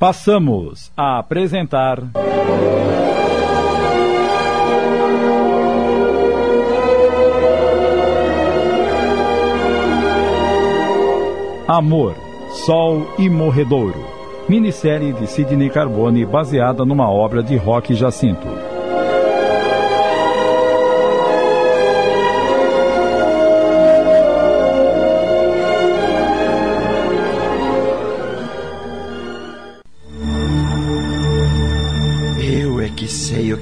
Passamos a apresentar. Amor, Sol e Morredouro. Minissérie de Sidney Carbone baseada numa obra de Roque Jacinto.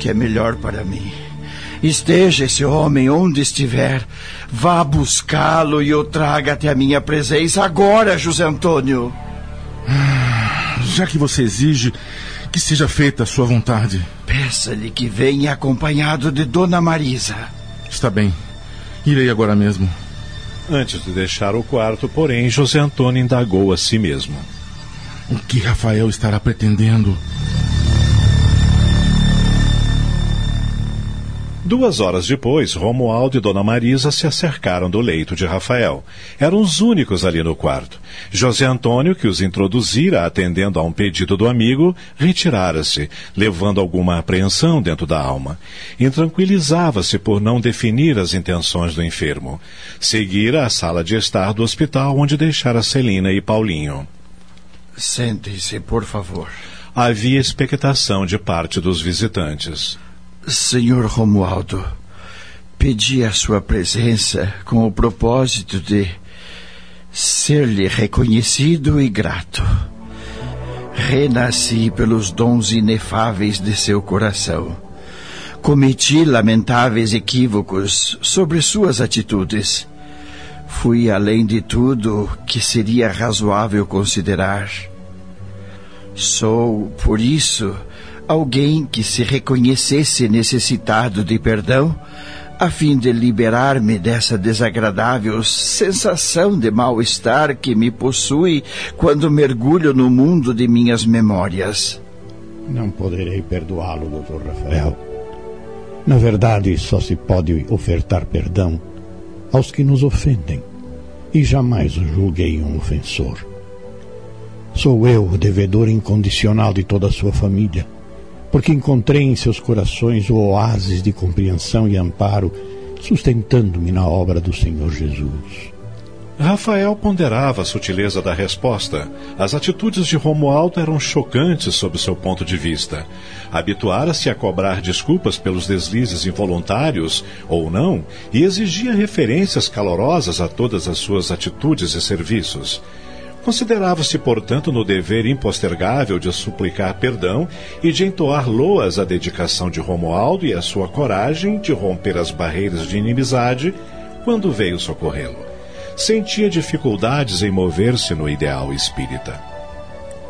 Que é melhor para mim. Esteja esse homem onde estiver, vá buscá-lo e o traga até a minha presença agora, José Antônio. Já que você exige que seja feita a sua vontade. Peça-lhe que venha acompanhado de Dona Marisa. Está bem. Irei agora mesmo. Antes de deixar o quarto, porém, José Antônio indagou a si mesmo. O que Rafael estará pretendendo? Duas horas depois, Romualdo e Dona Marisa se acercaram do leito de Rafael. Eram os únicos ali no quarto. José Antônio, que os introduzira atendendo a um pedido do amigo, retirara-se, levando alguma apreensão dentro da alma. Intranquilizava-se por não definir as intenções do enfermo. Seguira a sala de estar do hospital onde deixara Celina e Paulinho. Sentem-se, por favor. Havia expectação de parte dos visitantes. Senhor Romualdo, pedi a sua presença com o propósito de ser-lhe reconhecido e grato. Renasci pelos dons inefáveis de seu coração. Cometi lamentáveis equívocos sobre suas atitudes. Fui além de tudo que seria razoável considerar. Sou, por isso, alguém que se reconhecesse necessitado de perdão, a fim de liberar-me dessa desagradável sensação de mal-estar que me possui quando mergulho no mundo de minhas memórias. Não poderei perdoá-lo, Dr. Rafael. Na verdade, só se pode ofertar perdão aos que nos ofendem, e jamais o julguei um ofensor. Sou eu o devedor incondicional de toda a sua família porque encontrei em seus corações o oásis de compreensão e amparo, sustentando-me na obra do Senhor Jesus. Rafael ponderava a sutileza da resposta. As atitudes de Romualdo eram chocantes sob seu ponto de vista. Habituara-se a cobrar desculpas pelos deslizes involuntários, ou não, e exigia referências calorosas a todas as suas atitudes e serviços. Considerava-se, portanto, no dever impostergável de suplicar perdão e de entoar loas à dedicação de Romualdo e à sua coragem de romper as barreiras de inimizade quando veio socorrê-lo. Sentia dificuldades em mover-se no ideal espírita.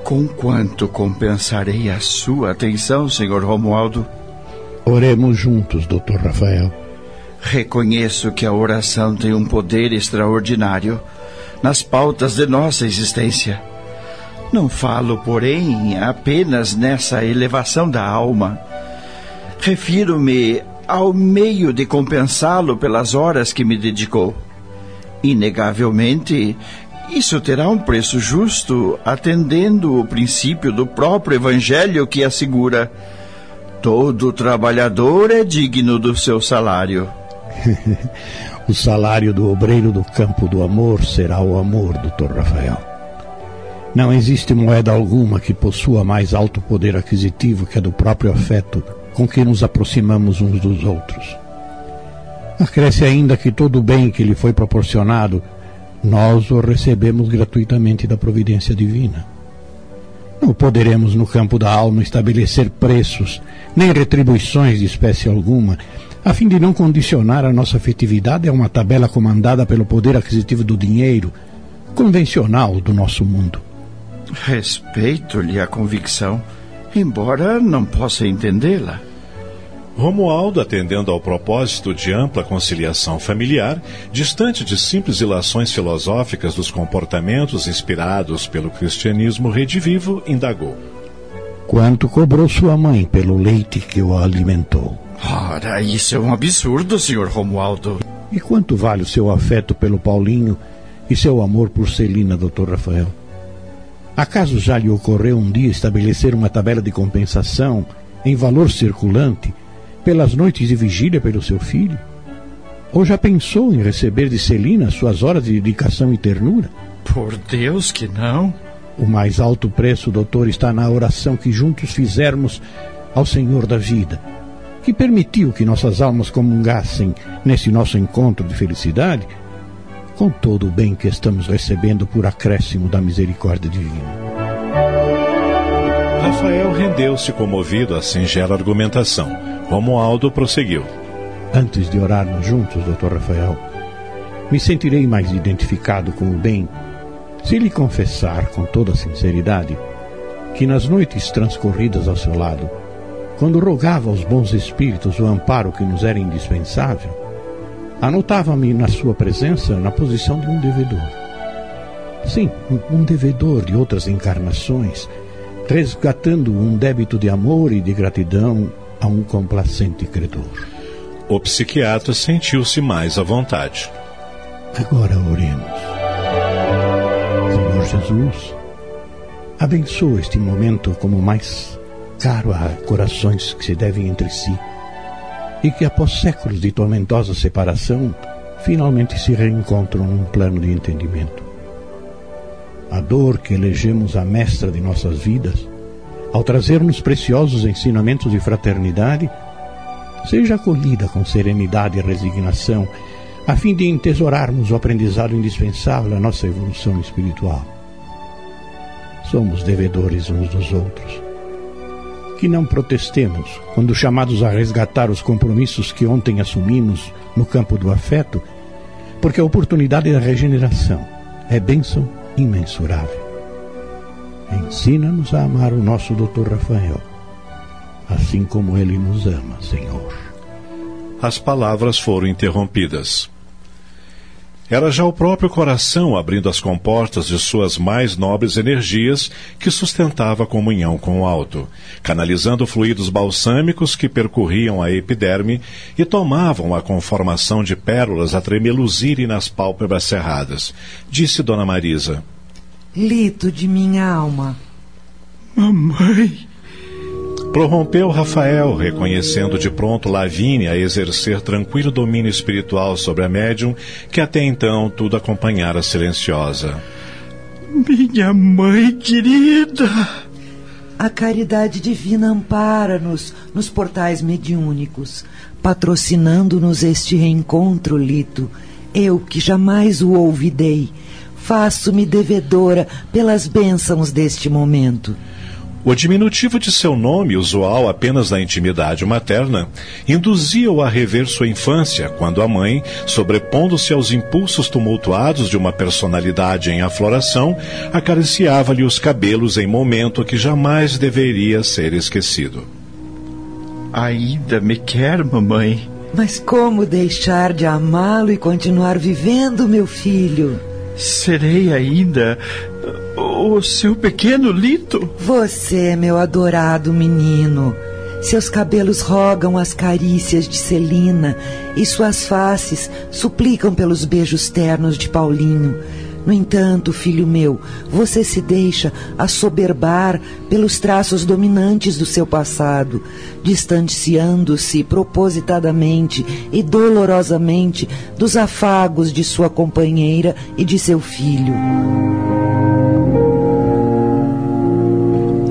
Com quanto compensarei a sua atenção, Senhor Romualdo? Oremos juntos, Dr. Rafael. Reconheço que a oração tem um poder extraordinário nas pautas de nossa existência. Não falo, porém, apenas nessa elevação da alma. Refiro-me ao meio de compensá-lo pelas horas que me dedicou. Inegavelmente, isso terá um preço justo, atendendo o princípio do próprio Evangelho que assegura: todo trabalhador é digno do seu salário. O salário do obreiro do campo do amor será o amor, Dr. Rafael. Não existe moeda alguma que possua mais alto poder aquisitivo que a do próprio afeto com que nos aproximamos uns dos outros. Acresce ainda que todo o bem que lhe foi proporcionado, nós o recebemos gratuitamente da providência divina. Não poderemos no campo da alma estabelecer preços, nem retribuições de espécie alguma, a fim de não condicionar a nossa afetividade a uma tabela comandada pelo poder aquisitivo do dinheiro, convencional do nosso mundo. Respeito-lhe a convicção, embora não possa entendê-la. Romualdo, atendendo ao propósito de ampla conciliação familiar, distante de simples ilações filosóficas dos comportamentos inspirados pelo cristianismo redivivo, indagou: Quanto cobrou sua mãe pelo leite que o alimentou? Ora, isso é um absurdo, Sr. Romualdo. E quanto vale o seu afeto pelo Paulinho e seu amor por Celina, Dr. Rafael? Acaso já lhe ocorreu um dia estabelecer uma tabela de compensação em valor circulante pelas noites de vigília pelo seu filho? Ou já pensou em receber de Celina suas horas de dedicação e ternura? Por Deus que não. O mais alto preço, doutor, está na oração que juntos fizermos ao Senhor da vida, que permitiu que nossas almas comungassem nesse nosso encontro de felicidade, com todo o bem que estamos recebendo por acréscimo da misericórdia divina. Rafael rendeu-se comovido à singela argumentação. Romualdo prosseguiu. Antes de orarmos juntos, doutor Rafael, me sentirei mais identificado com o bem se lhe confessar com toda sinceridade que nas noites transcorridas ao seu lado, quando rogava aos bons espíritos o amparo que nos era indispensável, anotava-me na sua presença na posição de um devedor. Sim, um devedor de outras encarnações, resgatando um débito de amor e de gratidão a um complacente credor. O psiquiatra sentiu-se mais à vontade. Agora oremos. Jesus, abençoa este momento como mais caro a corações que se devem entre si e que após séculos de tormentosa separação finalmente se reencontram num plano de entendimento. A dor que elegemos a mestra de nossas vidas, ao trazer-nos preciosos ensinamentos de fraternidade, seja acolhida com serenidade e resignação, a fim de entesourarmos o aprendizado indispensável à nossa evolução espiritual somos devedores uns dos outros. Que não protestemos quando chamados a resgatar os compromissos que ontem assumimos no campo do afeto, porque a oportunidade da regeneração é bênção imensurável. Ensina-nos a amar o nosso Dr. Rafael, assim como ele nos ama, Senhor. As palavras foram interrompidas. Era já o próprio coração abrindo as comportas de suas mais nobres energias que sustentava a comunhão com o alto, canalizando fluidos balsâmicos que percorriam a epiderme e tomavam a conformação de pérolas a tremeluzirem nas pálpebras cerradas. Disse Dona Marisa. Lito de minha alma. Mamãe. Prorrompeu Rafael, reconhecendo de pronto Lavínia a exercer tranquilo domínio espiritual sobre a médium, que até então tudo acompanhara silenciosa. Minha mãe querida! A caridade divina ampara-nos nos portais mediúnicos, patrocinando-nos este reencontro, Lito. Eu, que jamais o ouvidei, faço-me devedora pelas bênçãos deste momento. O diminutivo de seu nome, usual apenas na intimidade materna, induzia-o a rever sua infância, quando a mãe, sobrepondo-se aos impulsos tumultuados de uma personalidade em afloração, acariciava-lhe os cabelos em momento que jamais deveria ser esquecido. Ainda me quer, mamãe? Mas como deixar de amá-lo e continuar vivendo, meu filho? Serei ainda o seu pequeno Lito? Você, meu adorado menino. Seus cabelos rogam as carícias de Celina e suas faces suplicam pelos beijos ternos de Paulinho. No entanto, filho meu, você se deixa assoberbar pelos traços dominantes do seu passado, distanciando-se propositadamente e dolorosamente dos afagos de sua companheira e de seu filho.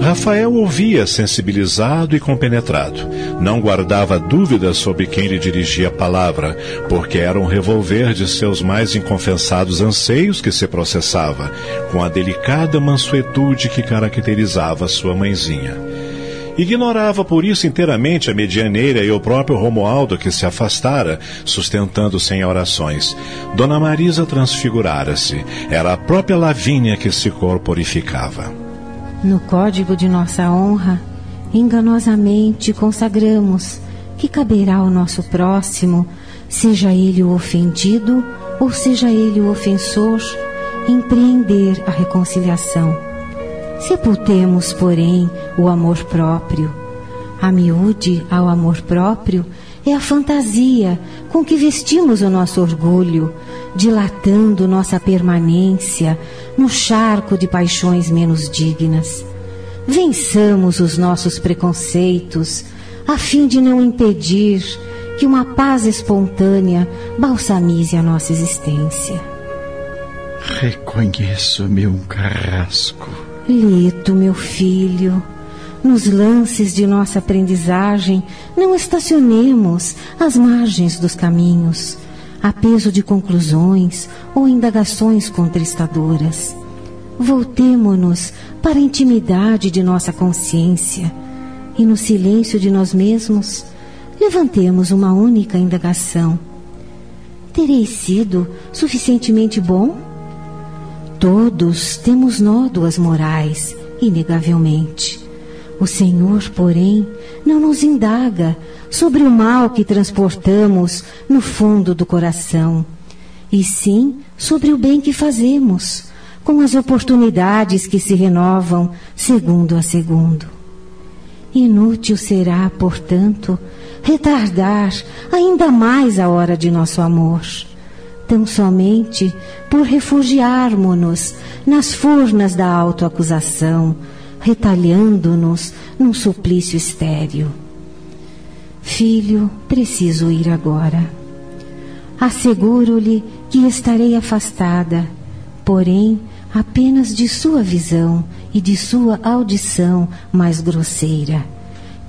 Rafael ouvia sensibilizado e compenetrado. Não guardava dúvidas sobre quem lhe dirigia a palavra, porque era um revolver de seus mais inconfessados anseios que se processava, com a delicada mansuetude que caracterizava sua mãezinha. Ignorava por isso inteiramente a medianeira e o próprio Romualdo que se afastara, sustentando-se em orações. Dona Marisa transfigurara-se. Era a própria Lavínia que se corporificava. No código de nossa honra, enganosamente consagramos que caberá ao nosso próximo, seja ele o ofendido ou seja ele o ofensor, empreender a reconciliação. Sepultemos, porém, o amor próprio. A miúde ao amor próprio é a fantasia com que vestimos o nosso orgulho, dilatando nossa permanência no charco de paixões menos dignas. Vençamos os nossos preconceitos, a fim de não impedir que uma paz espontânea balsamize a nossa existência. Reconheço-me um carrasco. Lito, meu filho, nos lances de nossa aprendizagem, não estacionemos às margens dos caminhos, a peso de conclusões ou indagações contristadoras. Voltemo-nos para a intimidade de nossa consciência e, no silêncio de nós mesmos, levantemos uma única indagação: Terei sido suficientemente bom? Todos temos nódoas morais, inegavelmente. O Senhor, porém, não nos indaga sobre o mal que transportamos no fundo do coração, e sim sobre o bem que fazemos, com as oportunidades que se renovam segundo a segundo. Inútil será, portanto, retardar ainda mais a hora de nosso amor, tão somente por refugiarmos-nos nas furnas da autoacusação, retalhando-nos num suplício estéril. Filho, preciso ir agora. Asseguro-lhe que estarei afastada, porém apenas de sua visão e de sua audição mais grosseira,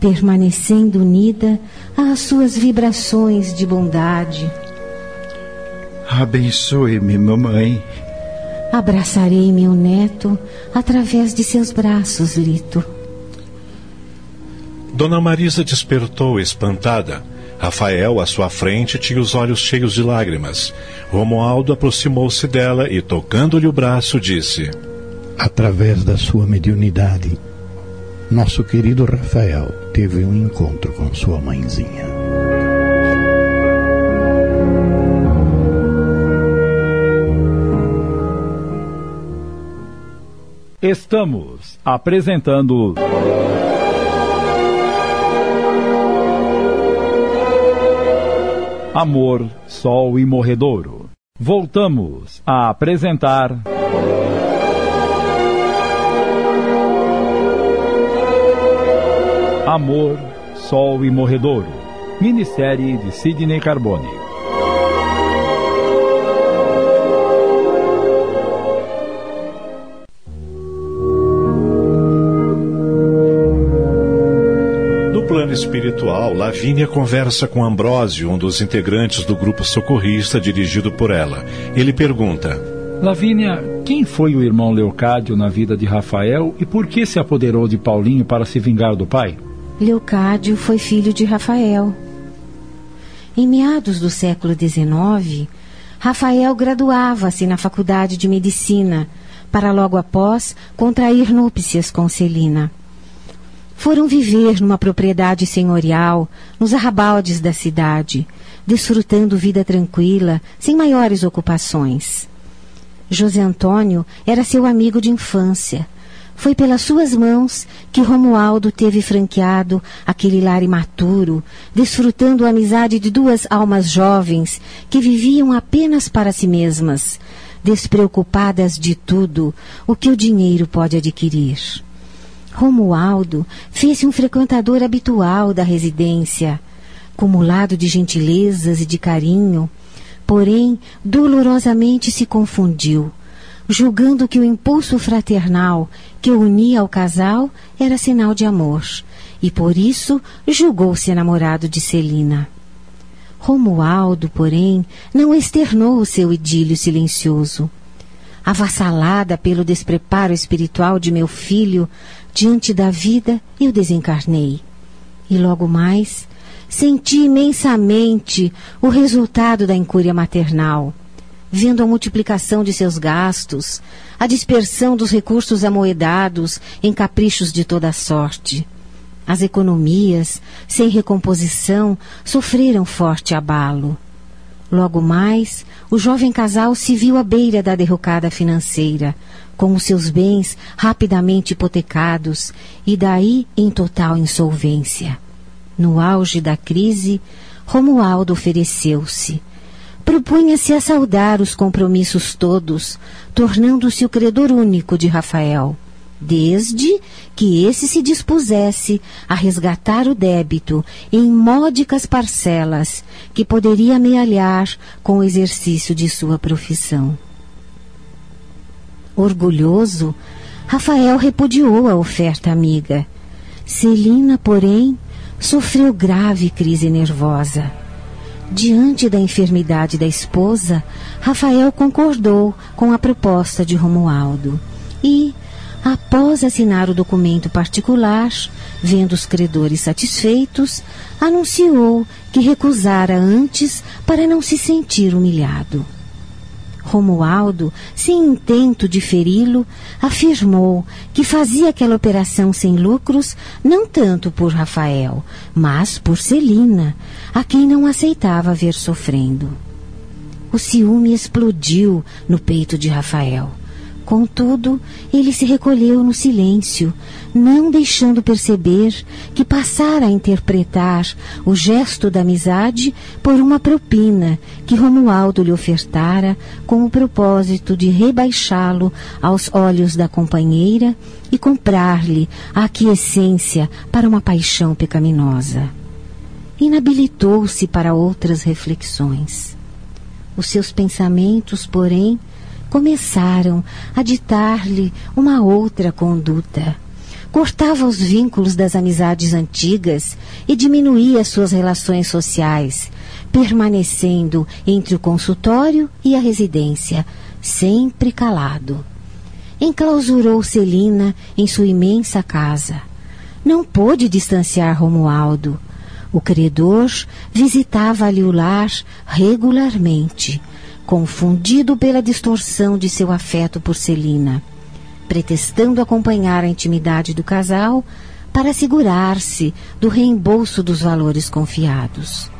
permanecendo unida às suas vibrações de bondade. Abençoe-me, mamãe. Abraçarei meu neto através de seus braços, Lito. Dona Marisa despertou espantada. Rafael, à sua frente, tinha os olhos cheios de lágrimas. Romualdo aproximou-se dela e, tocando-lhe o braço, disse: Através da sua mediunidade, nosso querido Rafael teve um encontro com sua mãezinha. Estamos apresentando. Amor, Sol e Morredouro. Voltamos a apresentar. Amor, Sol e Morredouro. Minissérie de Sidney Carbone. Espiritual, Lavínia conversa com Ambrósio, um dos integrantes do grupo socorrista dirigido por ela. Ele pergunta: Lavínia, quem foi o irmão Leocádio na vida de Rafael e por que se apoderou de Paulinho para se vingar do pai? Leocádio foi filho de Rafael. Em meados do século XIX, Rafael graduava-se na Faculdade de Medicina, para logo após contrair núpcias com Celina. Foram viver numa propriedade senhorial, nos arrabaldes da cidade, desfrutando vida tranquila, sem maiores ocupações. José Antônio era seu amigo de infância. Foi pelas suas mãos que Romualdo teve franqueado aquele lar imaturo, desfrutando a amizade de duas almas jovens que viviam apenas para si mesmas, despreocupadas de tudo o que o dinheiro pode adquirir. Romualdo fez-se um frequentador habitual da residência, cumulado de gentilezas e de carinho, porém dolorosamente se confundiu, julgando que o impulso fraternal que o unia ao casal era sinal de amor, e por isso julgou-se namorado de Celina. Romualdo, porém, não externou o seu idílio silencioso. Avassalada pelo despreparo espiritual de meu filho, diante da vida eu desencarnei. E logo mais, senti imensamente o resultado da incúria maternal, vendo a multiplicação de seus gastos, a dispersão dos recursos amoedados em caprichos de toda sorte. As economias, sem recomposição, sofreram forte abalo. Logo mais, o jovem casal se viu à beira da derrocada financeira, com os seus bens rapidamente hipotecados e daí em total insolvência. No auge da crise, Romualdo ofereceu-se. Propunha-se a saudar os compromissos todos, tornando-se o credor único de Rafael, desde que esse se dispusesse a resgatar o débito em módicas parcelas que poderia amealhar com o exercício de sua profissão. Orgulhoso, Rafael repudiou a oferta amiga. Celina, porém, sofreu grave crise nervosa. Diante da enfermidade da esposa, Rafael concordou com a proposta de Romualdo e, após assinar o documento particular, vendo os credores satisfeitos, anunciou que recusara antes para não se sentir humilhado. Romualdo, sem intento de feri-lo, afirmou que fazia aquela operação sem lucros não tanto por Rafael, mas por Celina, a quem não aceitava ver sofrendo. O ciúme explodiu no peito de Rafael. Contudo, ele se recolheu no silêncio, não deixando perceber que passara a interpretar o gesto da amizade por uma propina que Romualdo lhe ofertara com o propósito de rebaixá-lo aos olhos da companheira e comprar-lhe a aquiescência para uma paixão pecaminosa. Inabilitou-se para outras reflexões. Os seus pensamentos, porém, começaram a ditar-lhe uma outra conduta. Cortava os vínculos das amizades antigas e diminuía suas relações sociais, permanecendo entre o consultório e a residência, sempre calado. Enclausurou Celina em sua imensa casa. Não pôde distanciar Romualdo. O credor visitava-lhe o lar regularmente confundido pela distorção de seu afeto por Celina, pretextando acompanhar a intimidade do casal para assegurar-se do reembolso dos valores confiados.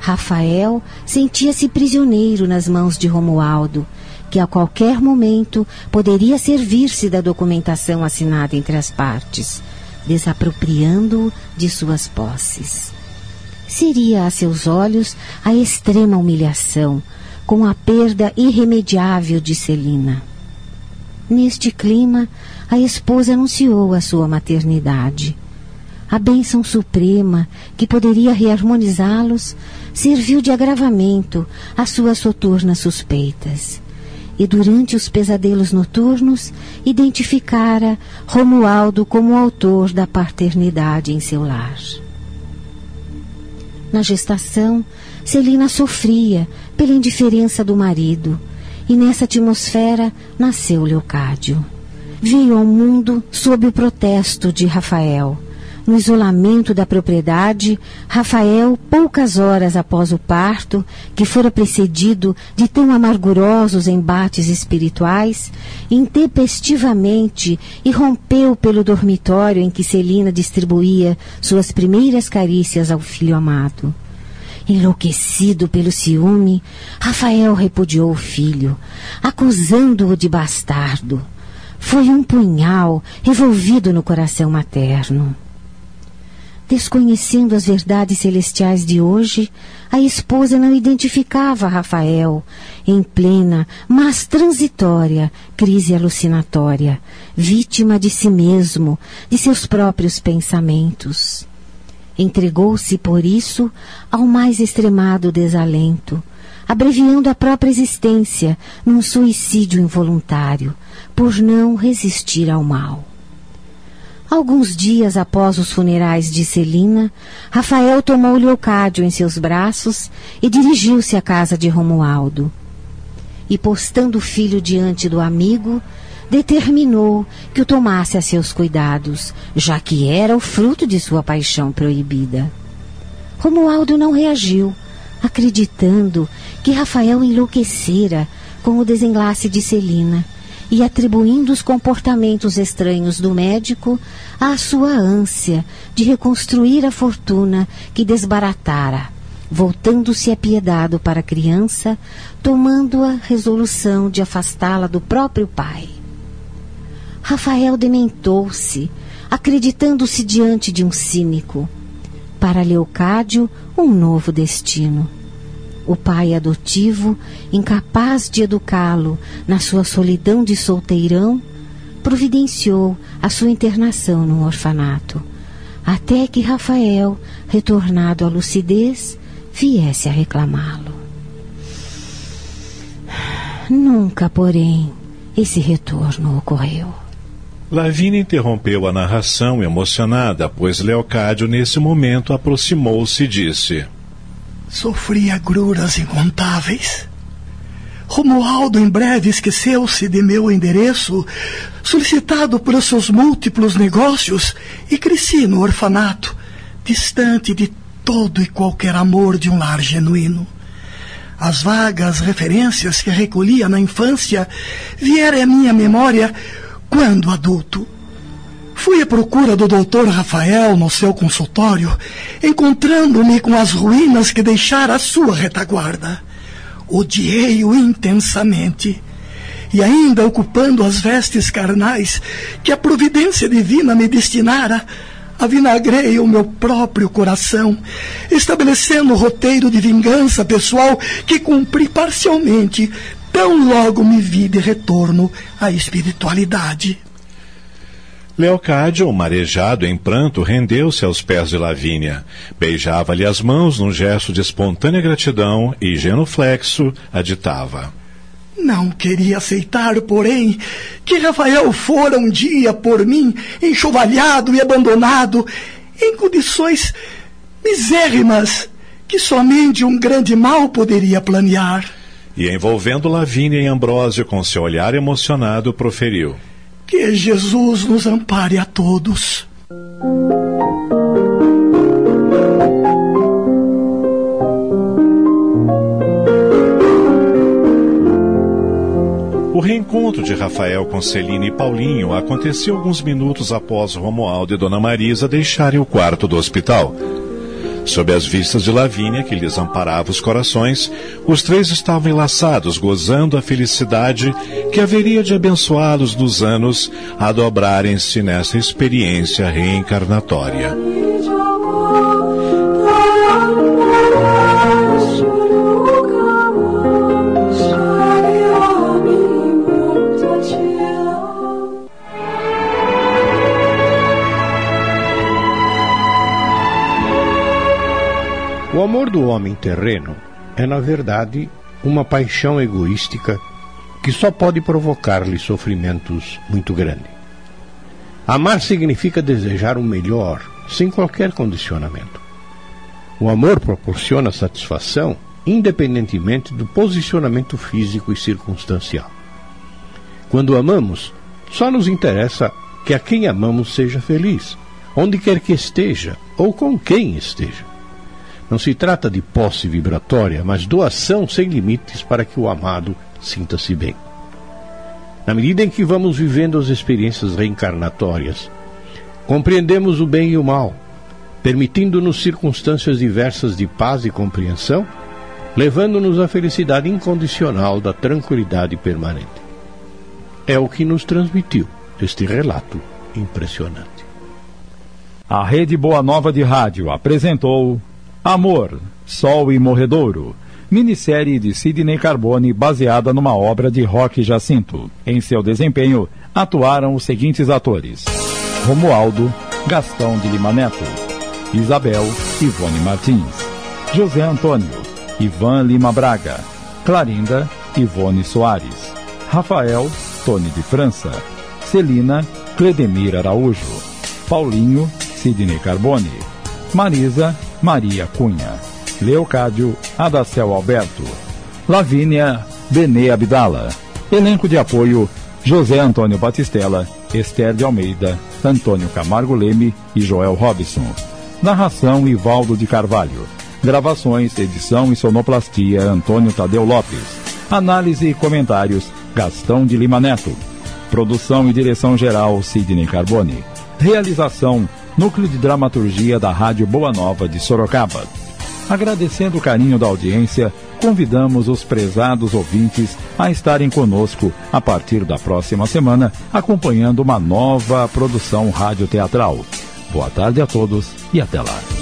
Rafael sentia-se prisioneiro nas mãos de Romualdo, que a qualquer momento poderia servir-se da documentação assinada entre as partes, desapropriando-o de suas posses. Seria a seus olhos a extrema humilhação com a perda irremediável de Celina. Neste clima, a esposa anunciou a sua maternidade. A bênção suprema, que poderia reharmonizá-los, serviu de agravamento às suas soturnas suspeitas. E durante os pesadelos noturnos, identificara Romualdo como autor da paternidade em seu lar. Na gestação, Celina sofria pela indiferença do marido, e nessa atmosfera nasceu Leocádio. Veio ao mundo sob o protesto de Rafael. No isolamento da propriedade, Rafael, poucas horas após o parto, que fora precedido de tão amargurosos embates espirituais, intempestivamente irrompeu pelo dormitório em que Celina distribuía suas primeiras carícias ao filho amado. Enlouquecido pelo ciúme, Rafael repudiou o filho, acusando-o de bastardo. Foi um punhal revolvido no coração materno. Desconhecendo as verdades celestiais de hoje, a esposa não identificava Rafael em plena, mas transitória crise alucinatória, vítima de si mesmo, de seus próprios pensamentos. Entregou-se, por isso, ao mais extremado desalento, abreviando a própria existência num suicídio involuntário, por não resistir ao mal. Alguns dias após os funerais de Celina, Rafael tomou Leocádio em seus braços e dirigiu-se à casa de Romualdo. E postando o filho diante do amigo, determinou que o tomasse a seus cuidados, já que era o fruto de sua paixão proibida. Romualdo não reagiu, acreditando que Rafael enlouquecera com o desenlace de Celina e atribuindo os comportamentos estranhos do médico à sua ânsia de reconstruir a fortuna que desbaratara, voltando-se apiedado para a criança, tomando a resolução de afastá-la do próprio pai. Rafael dementou-se, acreditando-se diante de um cínico. para Leocádio um novo destino. O pai adotivo, incapaz de educá-lo na sua solidão de solteirão, providenciou a sua internação num orfanato, até que Rafael, retornado à lucidez, viesse a reclamá-lo. Nunca, porém, esse retorno ocorreu. Lavínia interrompeu a narração emocionada, pois Leocádio, nesse momento, aproximou-se e disse: Sofri agruras incontáveis. Romualdo em breve esqueceu-se de meu endereço, solicitado por seus múltiplos negócios, e cresci no orfanato, distante de todo e qualquer amor de um lar genuíno. As vagas referências que recolhia na infância vieram à minha memória quando adulto. Fui à procura do doutor Rafael no seu consultório, encontrando-me com as ruínas que deixara a sua retaguarda. Odiei-o intensamente. E ainda ocupando as vestes carnais que a providência divina me destinara, avinagrei o meu próprio coração, estabelecendo o roteiro de vingança pessoal que cumpri parcialmente, tão logo me vi de retorno à espiritualidade. Leocádio, marejado em pranto, rendeu-se aos pés de Lavínia. Beijava-lhe as mãos num gesto de espontânea gratidão e, genuflexo, aditava. Não queria aceitar, porém, que Rafael fora um dia por mim enxovalhado e abandonado em condições misérrimas que somente um grande mal poderia planear. E envolvendo Lavínia e Ambrósio com seu olhar emocionado, proferiu: Que Jesus nos ampare a todos. O reencontro de Rafael com Celina e Paulinho aconteceu alguns minutos após Romualdo e Dona Marisa deixarem o quarto do hospital. Sob as vistas de Lavínia, que lhes amparava os corações, os três estavam enlaçados, gozando a felicidade que haveria de abençoá-los nos anos a dobrarem-se nessa experiência reencarnatória. Homem terreno é, na verdade, uma paixão egoística que só pode provocar-lhe sofrimentos muito grandes. Amar significa desejar o melhor, sem qualquer condicionamento. O amor proporciona satisfação independentemente do posicionamento físico e circunstancial. Quando amamos, só nos interessa que a quem amamos seja feliz, onde quer que esteja ou com quem esteja. Não se trata de posse vibratória, mas doação sem limites para que o amado sinta-se bem. Na medida em que vamos vivendo as experiências reencarnatórias, compreendemos o bem e o mal, permitindo-nos circunstâncias diversas de paz e compreensão, levando-nos à felicidade incondicional da tranquilidade permanente. É o que nos transmitiu este relato impressionante. A Rede Boa Nova de Rádio apresentou Amor, Sol e Morredouro, minissérie de Sidney Carbone baseada numa obra de Roque Jacinto. Em seu desempenho, atuaram os seguintes atores: Romualdo, Gastão de Lima Neto, Isabel, Ivone Martins, José Antônio, Ivan Lima Braga, Clarinda, Ivone Soares, Rafael, Tony de França, Celina, Cledemir Araújo, Paulinho, Sidney Carbone, Marisa, Maria Cunha, Leocádio, Adacel Alberto, Lavínia, Benê Abdala. Elenco de apoio: José Antônio Batistella, Esther de Almeida, Antônio Camargo Leme e Joel Robson. Narração: Ivaldo de Carvalho. Gravações, edição e sonoplastia: Antônio Tadeu Lopes. Análise e comentários: Gastão de Lima Neto. Produção e direção geral: Sidney Carbone. Realização: Núcleo de Dramaturgia da Rádio Boa Nova de Sorocaba. Agradecendo o carinho da audiência, convidamos os prezados ouvintes a estarem conosco a partir da próxima semana, acompanhando uma nova produção radioteatral. Boa tarde a todos e até lá.